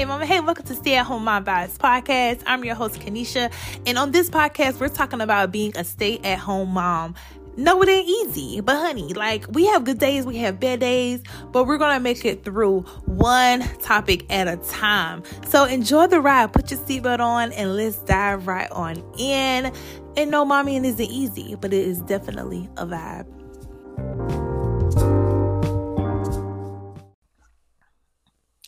Hey, mama. Hey, welcome to Stay at Home Mom Vibes podcast. I'm your host, Kanisha. And on this podcast, we're talking about being a stay at home mom. No, it ain't easy, but honey, like we have good days, we have bad days, but we're gonna make it through one topic at a time. So enjoy the ride, put your seatbelt on, and let's dive right on in. And no, mommy, it isn't easy, but it is definitely a vibe.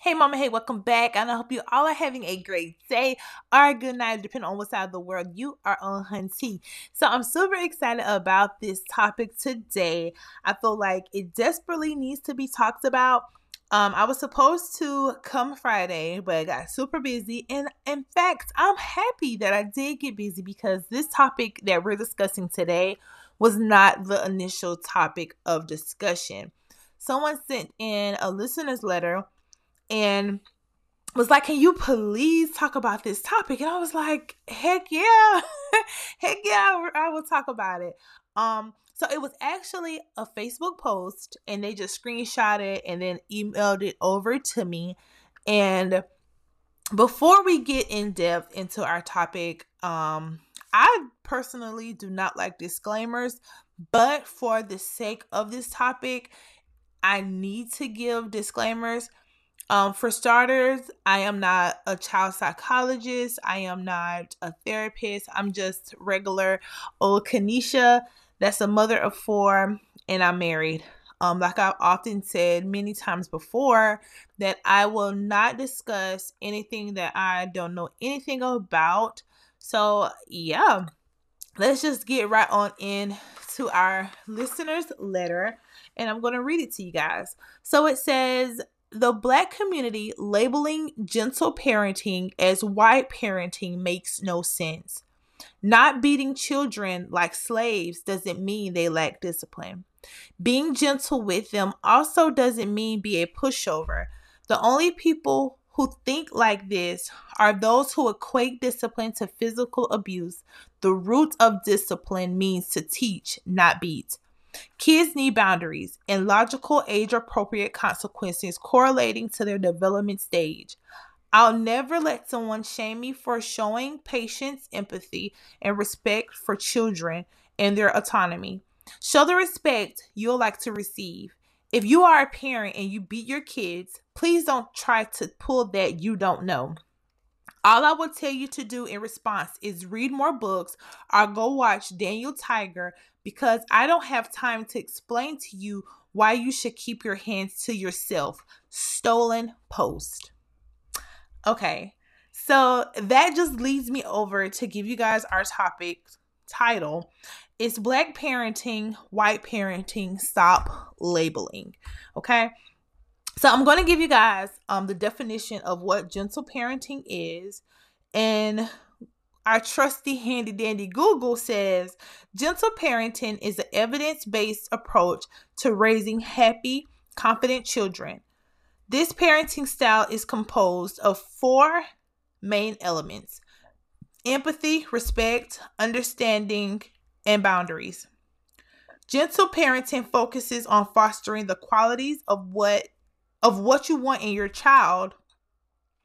Hey, mama. Hey, welcome back. And I hope you all are having a great day or a good night, depending on what side of the world you are on, hunty. So, I'm super excited about this topic today. I feel like it desperately needs to be talked about. Um, I was supposed to come Friday, but I got super busy. And in fact, I'm happy that I did get busy because this topic that we're discussing today was not the initial topic of discussion. Someone sent in a listener's letter and was like, Can you please talk about this topic? And I was like, Heck yeah. Heck yeah, I will talk about it. Um, so it was actually a Facebook post, and they just screenshot it and then emailed it over to me. And before we get in depth into our topic, um, I personally do not like disclaimers, but for the sake of this topic, I need to give disclaimers um, for starters, I am not a child psychologist. I am not a therapist. I'm just regular old Kanisha. That's a mother of four, and I'm married. Um, like I've often said many times before, that I will not discuss anything that I don't know anything about. So, yeah, let's just get right on in to our listeners' letter, and I'm going to read it to you guys. So it says, the black community labeling gentle parenting as white parenting makes no sense. Not beating children like slaves doesn't mean they lack discipline. Being gentle with them also doesn't mean be a pushover. The only people who think like this are those who equate discipline to physical abuse. The root of discipline means to teach, not beat. Kids need boundaries and logical age appropriate consequences correlating to their development stage. I'll never let someone shame me for showing patience, empathy, and respect for children and their autonomy. Show the respect you'll like to receive. If you are a parent and you beat your kids, please don't try to pull that you don't know. All I will tell you to do in response is read more books or go watch Daniel Tiger because I don't have time to explain to you why you should keep your hands to yourself. Stolen post. Okay, so that just leads me over to give you guys our topic title. It's Black Parenting, White Parenting, Stop Labeling. Okay. So I'm going to give you guys um the definition of what gentle parenting is and our trusty handy dandy Google says gentle parenting is an evidence based approach to raising happy, confident children. This parenting style is composed of four main elements empathy, respect, understanding, and boundaries. Gentle parenting focuses on fostering the qualities of what of what you want in your child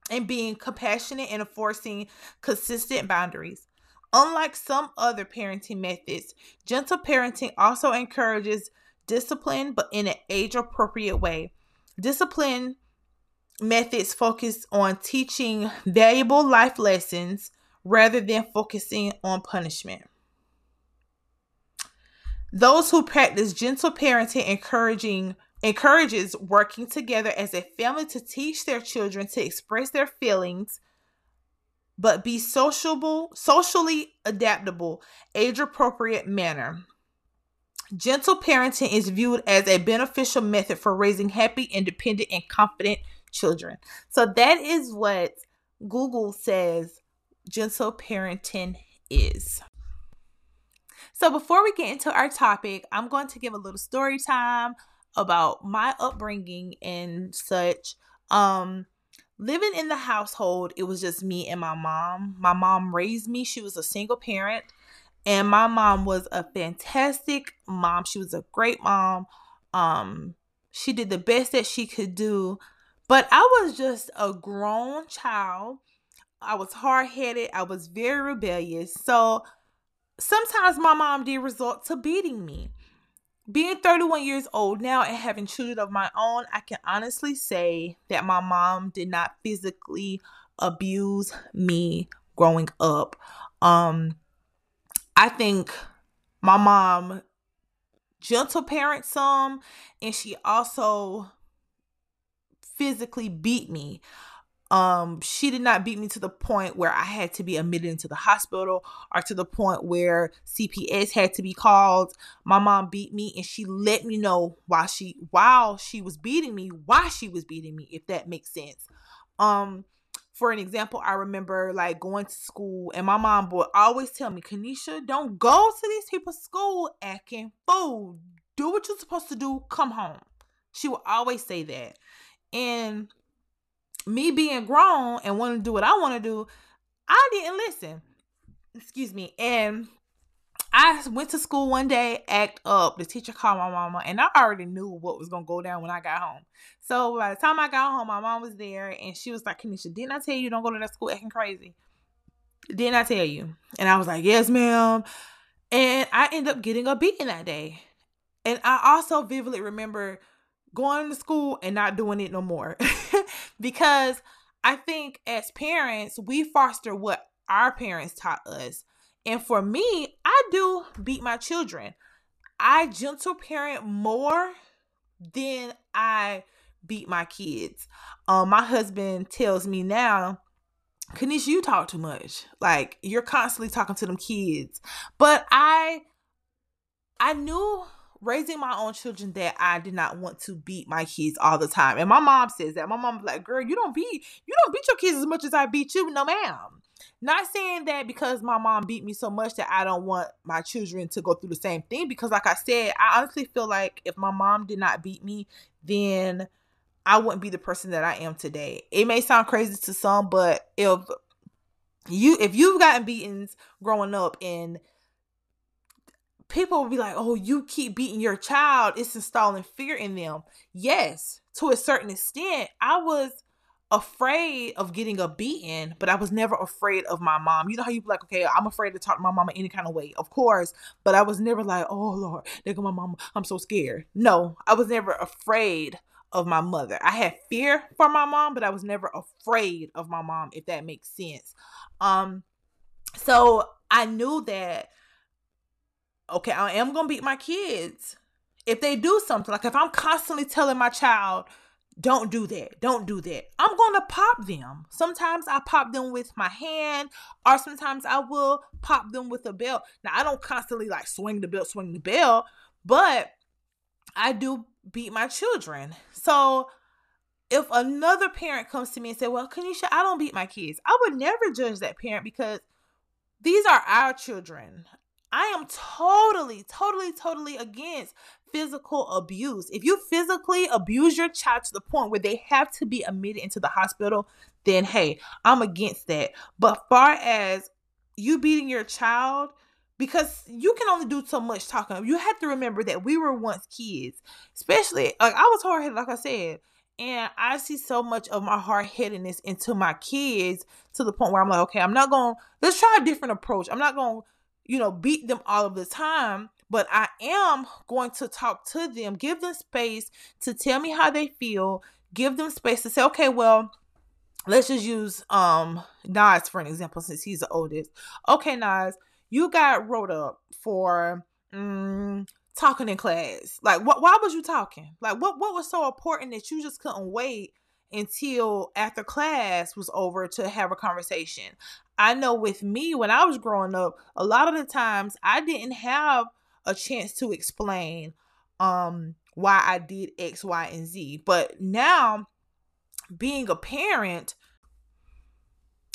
and being compassionate and enforcing consistent boundaries. Unlike some other parenting methods, gentle parenting also encourages discipline but in an age appropriate way. Discipline methods focus on teaching valuable life lessons rather than focusing on punishment. Those who practice gentle parenting encouraging encourages working together as a family to teach their children to express their feelings but be sociable socially adaptable age appropriate manner. Gentle parenting is viewed as a beneficial method for raising happy independent and confident children. So that is what google says gentle parenting is. So before we get into our topic i'm going to give a little story time about my upbringing and such. Um, living in the household, it was just me and my mom. My mom raised me. She was a single parent, and my mom was a fantastic mom. She was a great mom. Um, she did the best that she could do But I was just a grown child. I was hard headed. I was very rebellious. So sometimes my mom did resort to beating me. Being 31 years old now and having children of my own, I can honestly say that my mom did not physically abuse me growing up. Um I think my mom gentle parent some and she also physically beat me um she did not beat me to the point where i had to be admitted into the hospital or to the point where cps had to be called. My mom beat me and she let me know while she while she was beating me why she was beating me if that makes sense. Um for an example i remember like going to school and my mom would always tell me kanisha don't go to these people's school acting fool. Do what you're supposed to do. Come home. She would always say that. And me being grown and wanting to do what I want to do, I didn't listen. Excuse me. And I went to school one day, act up. The teacher called my mama, and I already knew what was gonna go down when I got home. So by the time I got home, my mom was there, and she was like, "Kanisha, didn't I tell you don't go to that school acting crazy? Didn't I tell you?" And I was like, "Yes, ma'am." And I ended up getting a beating that day. And I also vividly remember going to school and not doing it no more. because I think as parents, we foster what our parents taught us. And for me, I do beat my children. I gentle parent more than I beat my kids. Um, my husband tells me now, Kanisha, you talk too much. Like you're constantly talking to them kids. But I I knew raising my own children that I did not want to beat my kids all the time. And my mom says that. My mom's like, girl, you don't beat you don't beat your kids as much as I beat you. No, ma'am. Not saying that because my mom beat me so much that I don't want my children to go through the same thing. Because like I said, I honestly feel like if my mom did not beat me, then I wouldn't be the person that I am today. It may sound crazy to some, but if you if you've gotten beatings growing up and people will be like, oh, you keep beating your child, it's installing fear in them. Yes, to a certain extent, I was afraid of getting a beating, but I was never afraid of my mom. You know how you be like, okay, I'm afraid to talk to my mama any kind of way, of course, but I was never like, oh Lord, there go my mama, I'm so scared. No, I was never afraid of my mother. I had fear for my mom, but I was never afraid of my mom, if that makes sense. Um, so I knew that okay, I am gonna beat my kids if they do something. Like if I'm constantly telling my child, don't do that, don't do that, I'm gonna pop them. Sometimes I pop them with my hand, or sometimes I will pop them with a belt. Now I don't constantly like swing the belt, swing the belt, but I do beat my children. So if another parent comes to me and say, Well, Kanisha, I don't beat my kids, I would never judge that parent because these are our children. I am totally, totally, totally against physical abuse. If you physically abuse your child to the point where they have to be admitted into the hospital, then hey, I'm against that. But far as you beating your child, because you can only do so much talking. You have to remember that we were once kids, especially like I was hard headed, like I said, and I see so much of my hard headedness into my kids to the point where I'm like, okay, I'm not going. to Let's try a different approach. I'm not going to you know, beat them all of the time, but I am going to talk to them, give them space to tell me how they feel, give them space to say, okay, well, let's just use um Nas for an example since he's the oldest. Okay, Nas, you got wrote up for um, talking in class. Like? Why was you talking? Like, what? What was so important that you just couldn't wait until after class was over to have a conversation. I know with me, when I was growing up, a lot of the times I didn't have a chance to explain um why I did X, Y, and Z. But now, being a parent,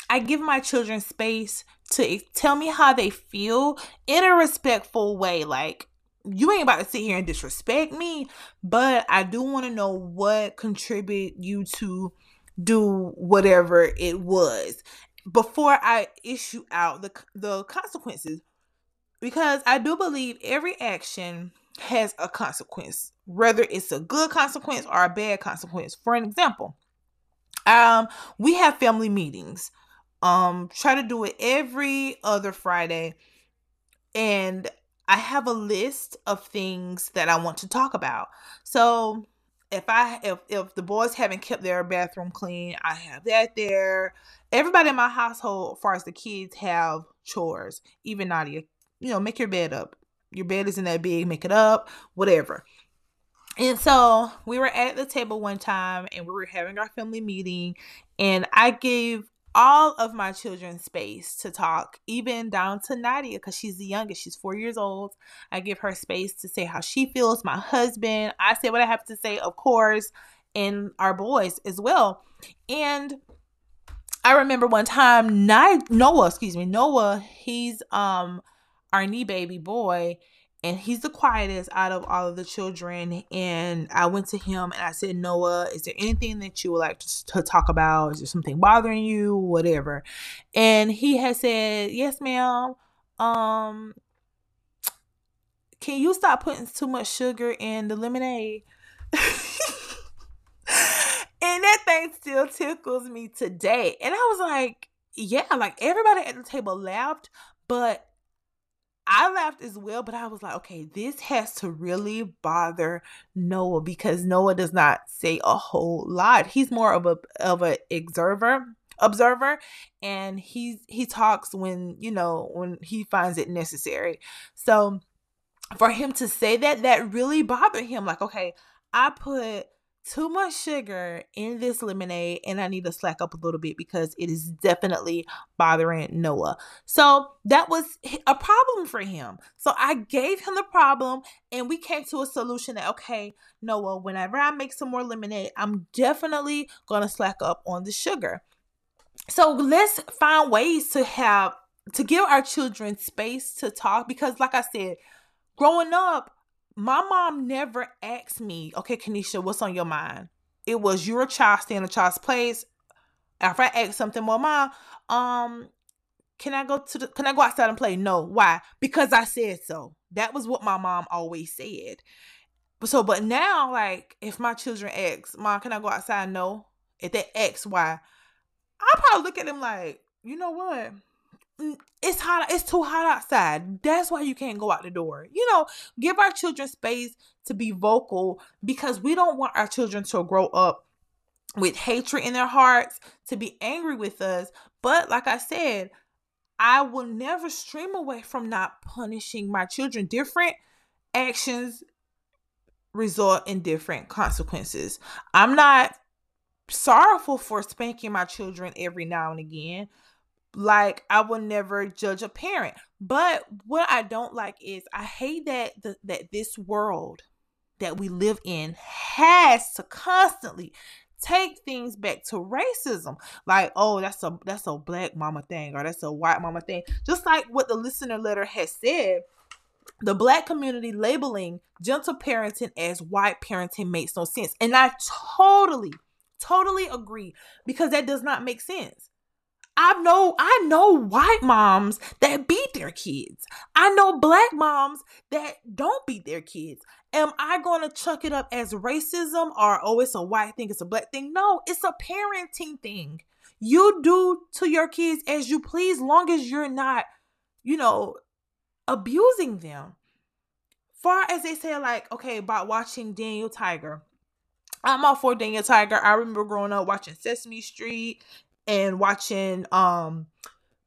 I give my children space to tell me how they feel in a respectful way. Like, you ain't about to sit here and disrespect me, but I do want to know what contributed you to do whatever it was before I issue out the the consequences because I do believe every action has a consequence, whether it's a good consequence or a bad consequence. For an example, Um, we have family meetings. Um, try to do it every other Friday. And I have a list of things that I want to talk about. So if I if if the boys haven't kept their bathroom clean, I have that there. Everybody in my household, as far as the kids, have chores. Even Nadia, you know, make your bed up. Your bed isn't that big, make it up, whatever. And so we were at the table one time and we were having our family meeting, and I gave all of my children space to talk, even down to Nadia, because she's the youngest. She's four years old. I give her space to say how she feels, my husband. I say what I have to say, of course, and our boys as well. And I remember one time, Noah, excuse me, Noah, he's um our knee baby boy and he's the quietest out of all of the children. And I went to him and I said, Noah, is there anything that you would like to, to talk about? Is there something bothering you? Whatever. And he had said, Yes, ma'am. Um, can you stop putting too much sugar in the lemonade? and that thing still tickles me today. And I was like, yeah, like everybody at the table laughed, but I laughed as well, but I was like, okay, this has to really bother Noah because Noah does not say a whole lot. He's more of a of a observer, observer, and he's he talks when you know when he finds it necessary. So for him to say that, that really bothered him. Like, okay, I put too much sugar in this lemonade and I need to slack up a little bit because it is definitely bothering Noah. So that was a problem for him. So I gave him the problem and we came to a solution that, okay, Noah, whenever I make some more lemonade, I'm definitely going to slack up on the sugar. So let's find ways to have, to give our children space to talk because, like I said, growing up, my mom never asked me, okay, Kanisha, what's on your mind? It was you're a child, stay in a child's place. After I asked something, well, mom, um, can I go to the can I go outside and play? No. Why? Because I said so. That was what my mom always said. But So, but now, like, if my children ask, Mom, can I go outside? No. If they ask why, I probably look at them like, you know what? It's hot it's too hot outside. That's why you can't go out the door. You know give our children space to be vocal because we don't want our children to grow up with hatred in their hearts to be angry with us. But like i said i will never stream away from not punishing my children. Different actions result in different consequences. I'm not sorrowful for spanking my children every now and again like I will never judge a parent. But what I don't like is I hate that the, that this world that we live in has to constantly take things back to racism. Like oh that's a that's a black mama thing or that's a white mama thing. Just like what the listener letter has said the black community labeling gentle parenting as white parenting makes no sense. And i totally totally agree because that does not make sense I know I know white moms that beat their kids. I know black moms that don't beat their kids. Am I going to chuck it up as racism or oh it's a white thing, it's a black thing? No, it's a parenting thing. You do to your kids as you please long as you're not, you know, abusing them. Far as they say like okay about watching Daniel Tiger. I'm all for Daniel Tiger. I remember growing up watching Sesame Street and watching um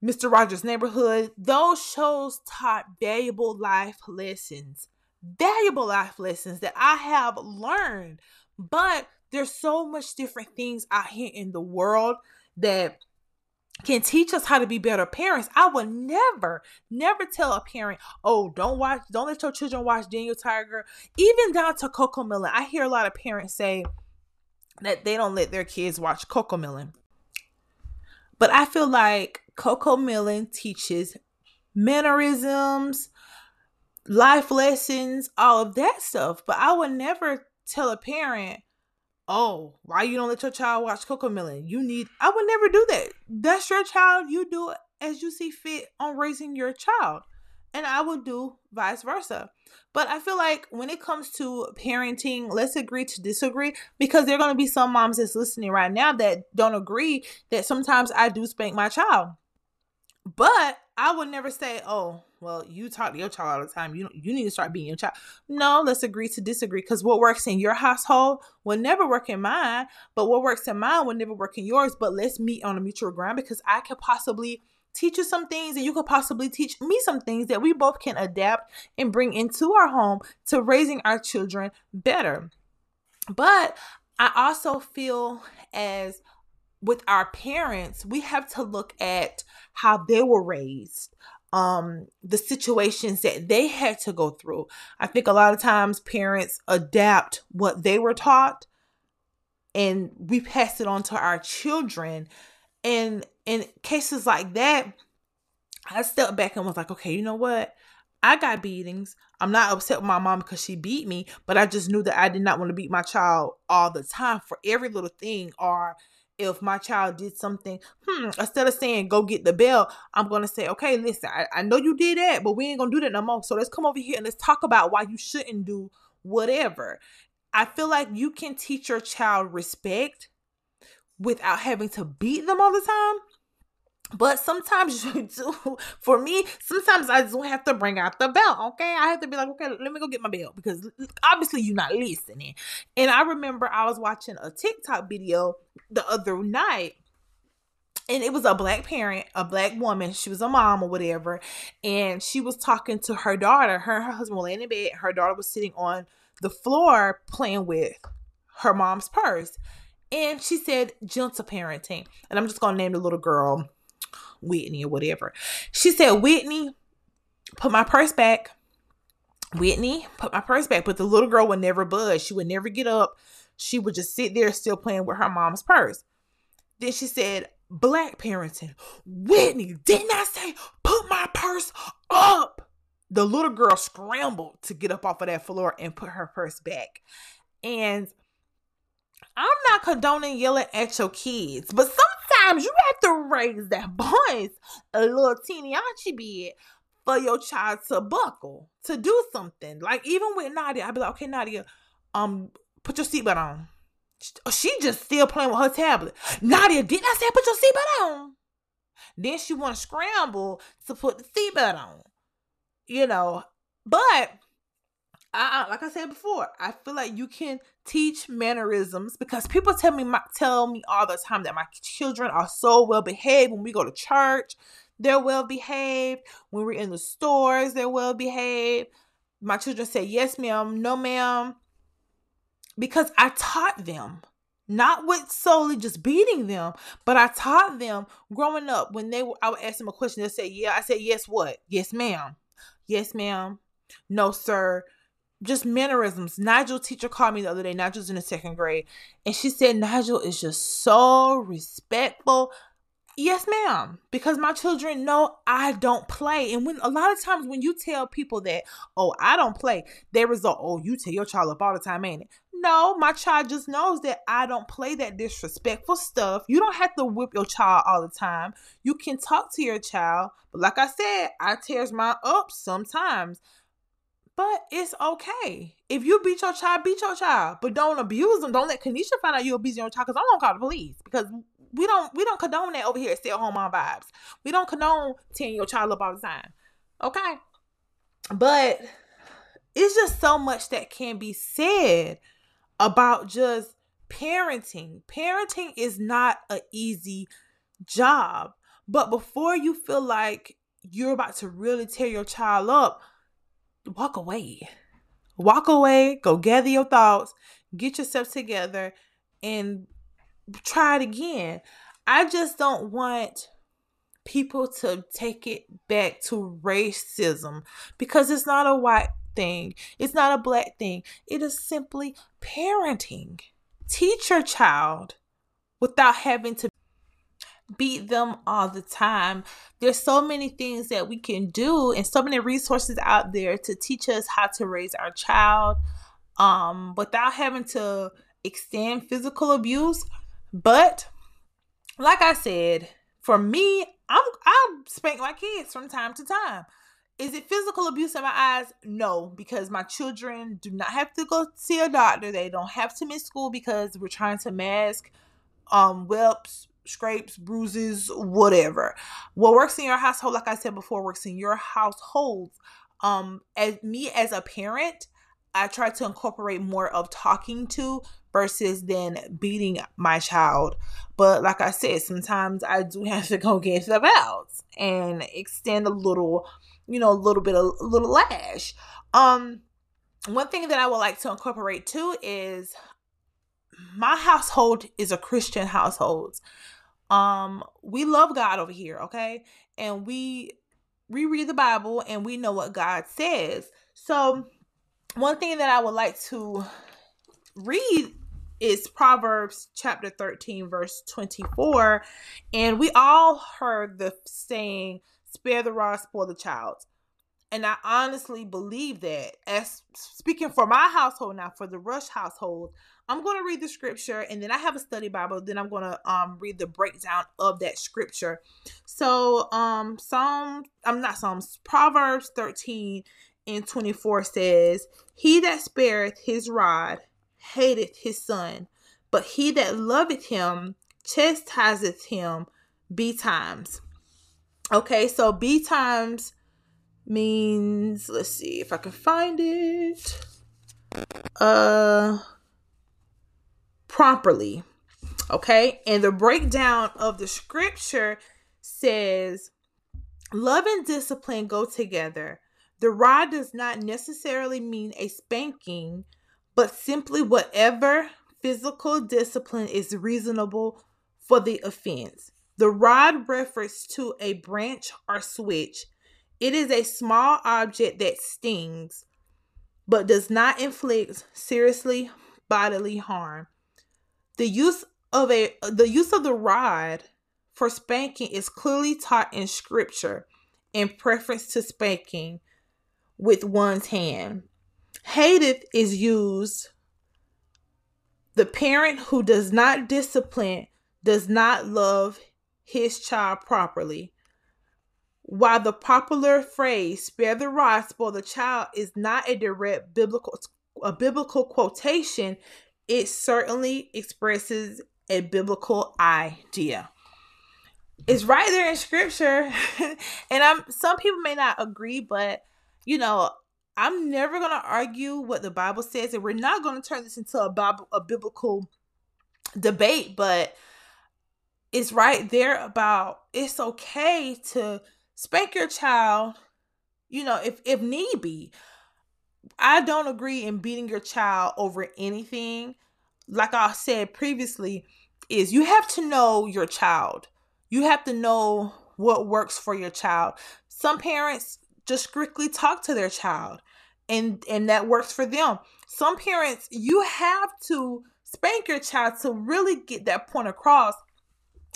Mr. Rogers' Neighborhood, those shows taught valuable life lessons. Valuable life lessons that I have learned. But there's so much different things out here in the world that can teach us how to be better parents. I would never, never tell a parent, oh, don't watch, don't let your children watch Daniel Tiger, even down to CoComelon. I hear a lot of parents say that they don't let their kids watch CoComelon. But I feel like CoComelon teaches mannerisms, life lessons, all of that stuff. But I would never tell a parent, oh, why you don't let your child watch CoComelon? You need, I would never do that. That's your child. You do as you see fit on raising your child. And I would do vice versa. But I feel like when it comes to parenting, let's agree to disagree because there are going to be some moms that's listening right now that don't agree that sometimes I do spank my child. But I would never say, "Oh, well, you talk to your child all the time. You you need to start being your child." No, let's agree to disagree because what works in your household will never work in mine, but what works in mine will never work in yours. But let's meet on a mutual ground because I could possibly teach you some things and you could possibly teach me some things that we both can adapt and bring into our home to raising our children better. But I also feel as with our parents, we have to look at how they were raised, um, the situations that they had to go through. I think a lot of times parents adapt what they were taught and we pass it on to our children and in cases like that, I stepped back and was like, okay, you know what? I got beatings. I'm not upset with my mom because she beat me, but I just knew that I did not want to beat my child all the time for every little thing. Or if my child did something, hmm, instead of saying go get the bell, I'm gonna say, okay, listen, I, I know you did that, but we ain't gonna do that no more. So let's come over here and let's talk about why you shouldn't do whatever. I feel like you can teach your child respect without having to beat them all the time. But sometimes you do. For me, sometimes I do have to bring out the belt. Okay, I have to be like, okay, let me go get my belt because obviously you're not listening. And I remember I was watching a TikTok video the other night, and it was a black parent, a black woman. She was a mom or whatever, and she was talking to her daughter. Her, her husband was laying in bed. Her daughter was sitting on the floor playing with her mom's purse and she said gentle parenting. And I'm just gonna name the little girl Whitney or whatever. She said, Whitney, put my purse back. Whitney, put my purse back. But the little girl would never budge. She would never get up. She would just sit there still playing with her mom's purse. Then she said, Black parenting. Whitney, didn't I say put my purse up? The little girl scrambled to get up off of that floor and put her purse back. And I'm not condoning yelling at your kids, but sometimes you have to raise that voice a little teeny archy bit for your child to buckle, to do something. Like even with Nadia, I'd be like, okay, Nadia, um, put your seatbelt on. She just still playing with her tablet. Nadia, didn't I say put your seatbelt on? Then she want to scramble to put the seatbelt on. You know, but I, like I said before, I feel like you can teach mannerisms because people tell me tell me all the time that my children are so well behaved when we go to church. They're well behaved when we're in the stores. They're well behaved. My children say yes, ma'am, no, ma'am, because I taught them not with solely just beating them, but I taught them growing up when they I would ask them a question, they'll say, Yeah, I said, Yes, what? Yes, ma'am. Yes, ma'am. No, sir just mannerisms. Nigel teacher called me the other day. Nigel's in the second grade, and she said Nigel is just so respectful. Yes, ma'am. Because my children know I don't play. And when a lot of times when you tell people that, oh, I don't play, they result, oh, you tell your child up all the time, ain't it? No, my child just knows that I don't play that disrespectful stuff. You don't have to whip your child all the time. You can talk to your child. But like I said, I tears mine up sometimes. But it's okay. If you beat your child, beat your child. But don't abuse them. Don't let Kanisha find out you're abusing your child because I'm gonna call the police. Because we don't we don't condone that over here at Stay at Home Mom Vibes. We don't condone tearing your child up all the time. Okay. But it's just so much that can be said about just parenting. Parenting is not an easy job. But before you feel like you're about to really tear your child up, walk away. Walk away, go gather your thoughts, get yourself together, and try it again. I just don't want people to take it back to racism because it's not a white thing, it's not a black thing. It is simply parenting. Teach your child without having to beat them all the time. There's so many things that we can do and so many resources out there to teach us how to raise our child um without having to extend physical abuse. But like I said, for me, I'm I spank my kids from time to time. is it physical abuse in my eyes? No, because my children do not have to go see a doctor. They don't have to miss school because we're trying to mask um whelps, scrapes, bruises, whatever. What works in your household, like I said before, works in your household. Um, as me as a parent, I try to incorporate more of talking to versus then beating my child. But like I said, sometimes I do have to go get the belts and extend a little, you know, a little bit of a little lash. Um, one thing that I would like to incorporate too is my household is a Christian household. Um, we love God over here, okay? And we we read the Bible and we know what God says. So one thing that I would like to read is Proverbs chapter 13, verse 24. And we all heard the saying, spare the rod, spoil the child. And I honestly believe that as speaking for my household now, for the Rush household, I'm going to read the scripture and then I have a study Bible. Then I'm going to um read the breakdown of that scripture. So um Psalm I'm not Psalms Proverbs 13 and 24 says, He that spareth his rod hateth his son, but he that loveth him chastiseth him betimes. Okay, so betimes means let's see if I can find it. Uh properly. Okay? And the breakdown of the scripture says love and discipline go together. The rod does not necessarily mean a spanking, but simply whatever physical discipline is reasonable for the offense. The rod refers to a branch or switch. It is a small object that stings, but does not inflict seriously bodily harm. The use of a the use of the rod for spanking is clearly taught in scripture in preference to spanking with one's hand. Hateth is used the parent who does not discipline does not love his child properly. While the popular phrase spare the rod, spoil the child is not a direct biblical a biblical quotation, it certainly expresses a biblical idea. It's right there in scripture. and I'm some people may not agree, but you know, I'm never going to argue what the Bible says and we're not going to turn this into a Bible a biblical debate, but it's right there about it's okay to spank your child, you know, if if need be. I don't agree in beating your child over anything. Like I said previously, is you have to know your child. You have to know what works for your child. Some parents just strictly talk to their child and and that works for them. Some parents you have to spank your child to really get that point across.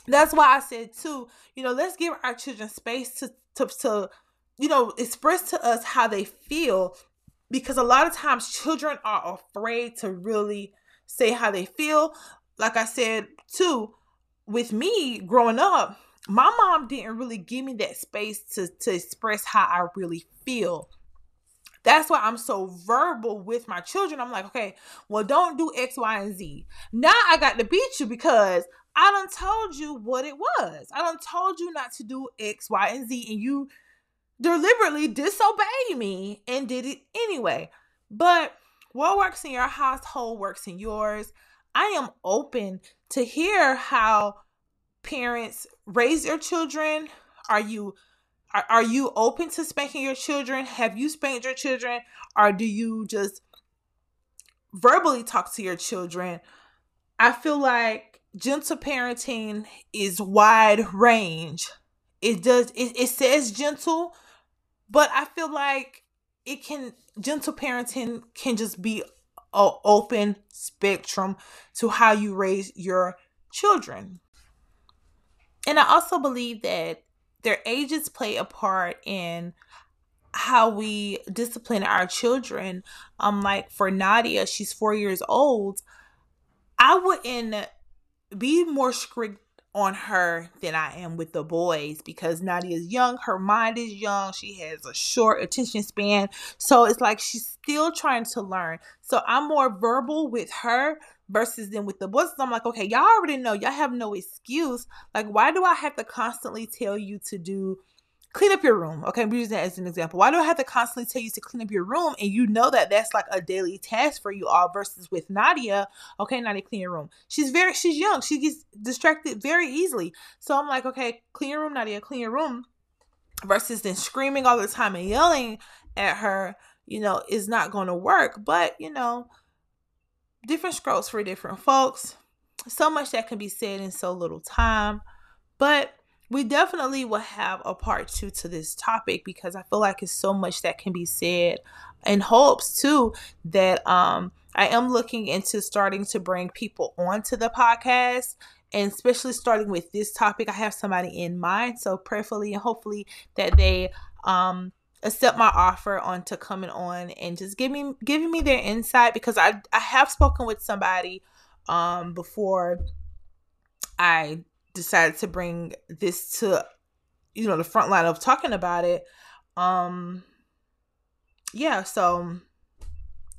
That's why I said too, you know, let's give our children space to to to you know, express to us how they feel because a lot of times children are afraid to really say how they feel. Like I said, too, with me growing up, my mom didn't really give me that space to, to express how I really feel. That's why I'm so verbal with my children. I'm like, okay, well, don't do X, Y, and Z. Now I got to beat you because I done told you what it was. I done told you not to do X, Y, and Z, and you deliberately disobeyed me and did it anyway. But what works in your household works in yours. I am open to hear how parents raise their children. Are you are, are you open to spanking your children? Have you spanked your children? Or do you just verbally talk to your children? I feel like gentle parenting is wide range. It does it, it says gentle, but I feel like it can gentle parenting can just be an open spectrum to how you raise your children. And I also believe that their ages play a part in how we discipline our children. Um, like for Nadia, she's four years old. I wouldn't be more strict on her than I am with the boys because Nadia is young, her mind is young, she has a short attention span. So it's like she's still trying to learn. So I'm more verbal with her versus then with the boys. I'm like, okay, y'all already know, y'all have no excuse. Like, why do I have to constantly tell you to do clean up your room. Okay, I'm using that as an example. Why do I have to constantly tell you to clean up your room and you know that that's like a daily task for you all versus with Nadia, okay, Nadia, clean your room. She's very, she's young. She gets distracted very easily. So I'm like, okay, clean your room, Nadia, clean your room versus then screaming all the time and yelling at her, you know, is not going to work. But, you know, different strokes for different folks. So much that can be said in so little time. But we definitely will have a part two to this topic because I feel like it's so much that can be said in hopes too that um I am looking into starting to bring people onto the podcast and especially starting with this topic I have somebody in mind. So prayerfully and hopefully that they um accept my offer on to coming on and just give me giving me their insight because I I have spoken with somebody um before I decided to bring this to you know the front line of talking about it um yeah so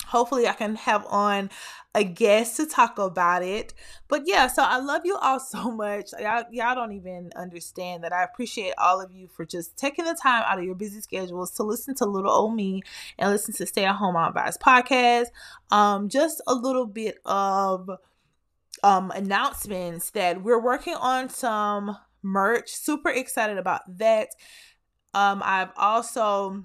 hopefully i can have on a guest to talk about it. But yeah so i love you all so much. Y'all, y'all don't even understand that i appreciate all of you for just taking the time out of your busy schedules to listen to little old me and listen to Stay at Home Mom Vibes podcast. Um just a little bit of um, announcements that we're working on some merch. Super excited about that. Um, I've also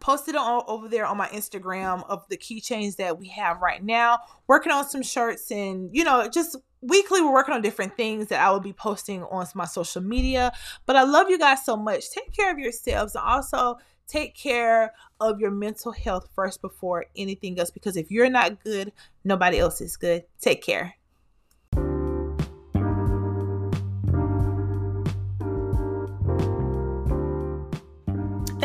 posted on over there on my Instagram of the keychains that we have right now. Working on some shirts and you know just weekly we're working on different things that I will be posting on my social media. But I love you guys so much. Take care of yourselves and also take care of your mental health first before anything else because if you're not good, nobody else is good. Take care.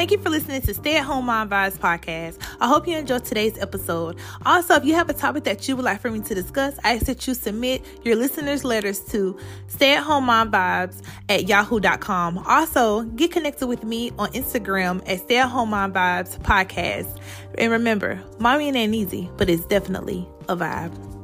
Thank you for listening to Stay at Home Mom Vibes podcast. I hope you enjoyed today's episode. Also, if you have a topic that you would like for me to discuss, I ask that you submit your listeners' letters to Stay at Home Mom Vibes at yahoo.com. Also, get connected with me on Instagram at Stay at Home Mom Vibes podcast. And remember, mommy ain't easy, but it's definitely a vibe.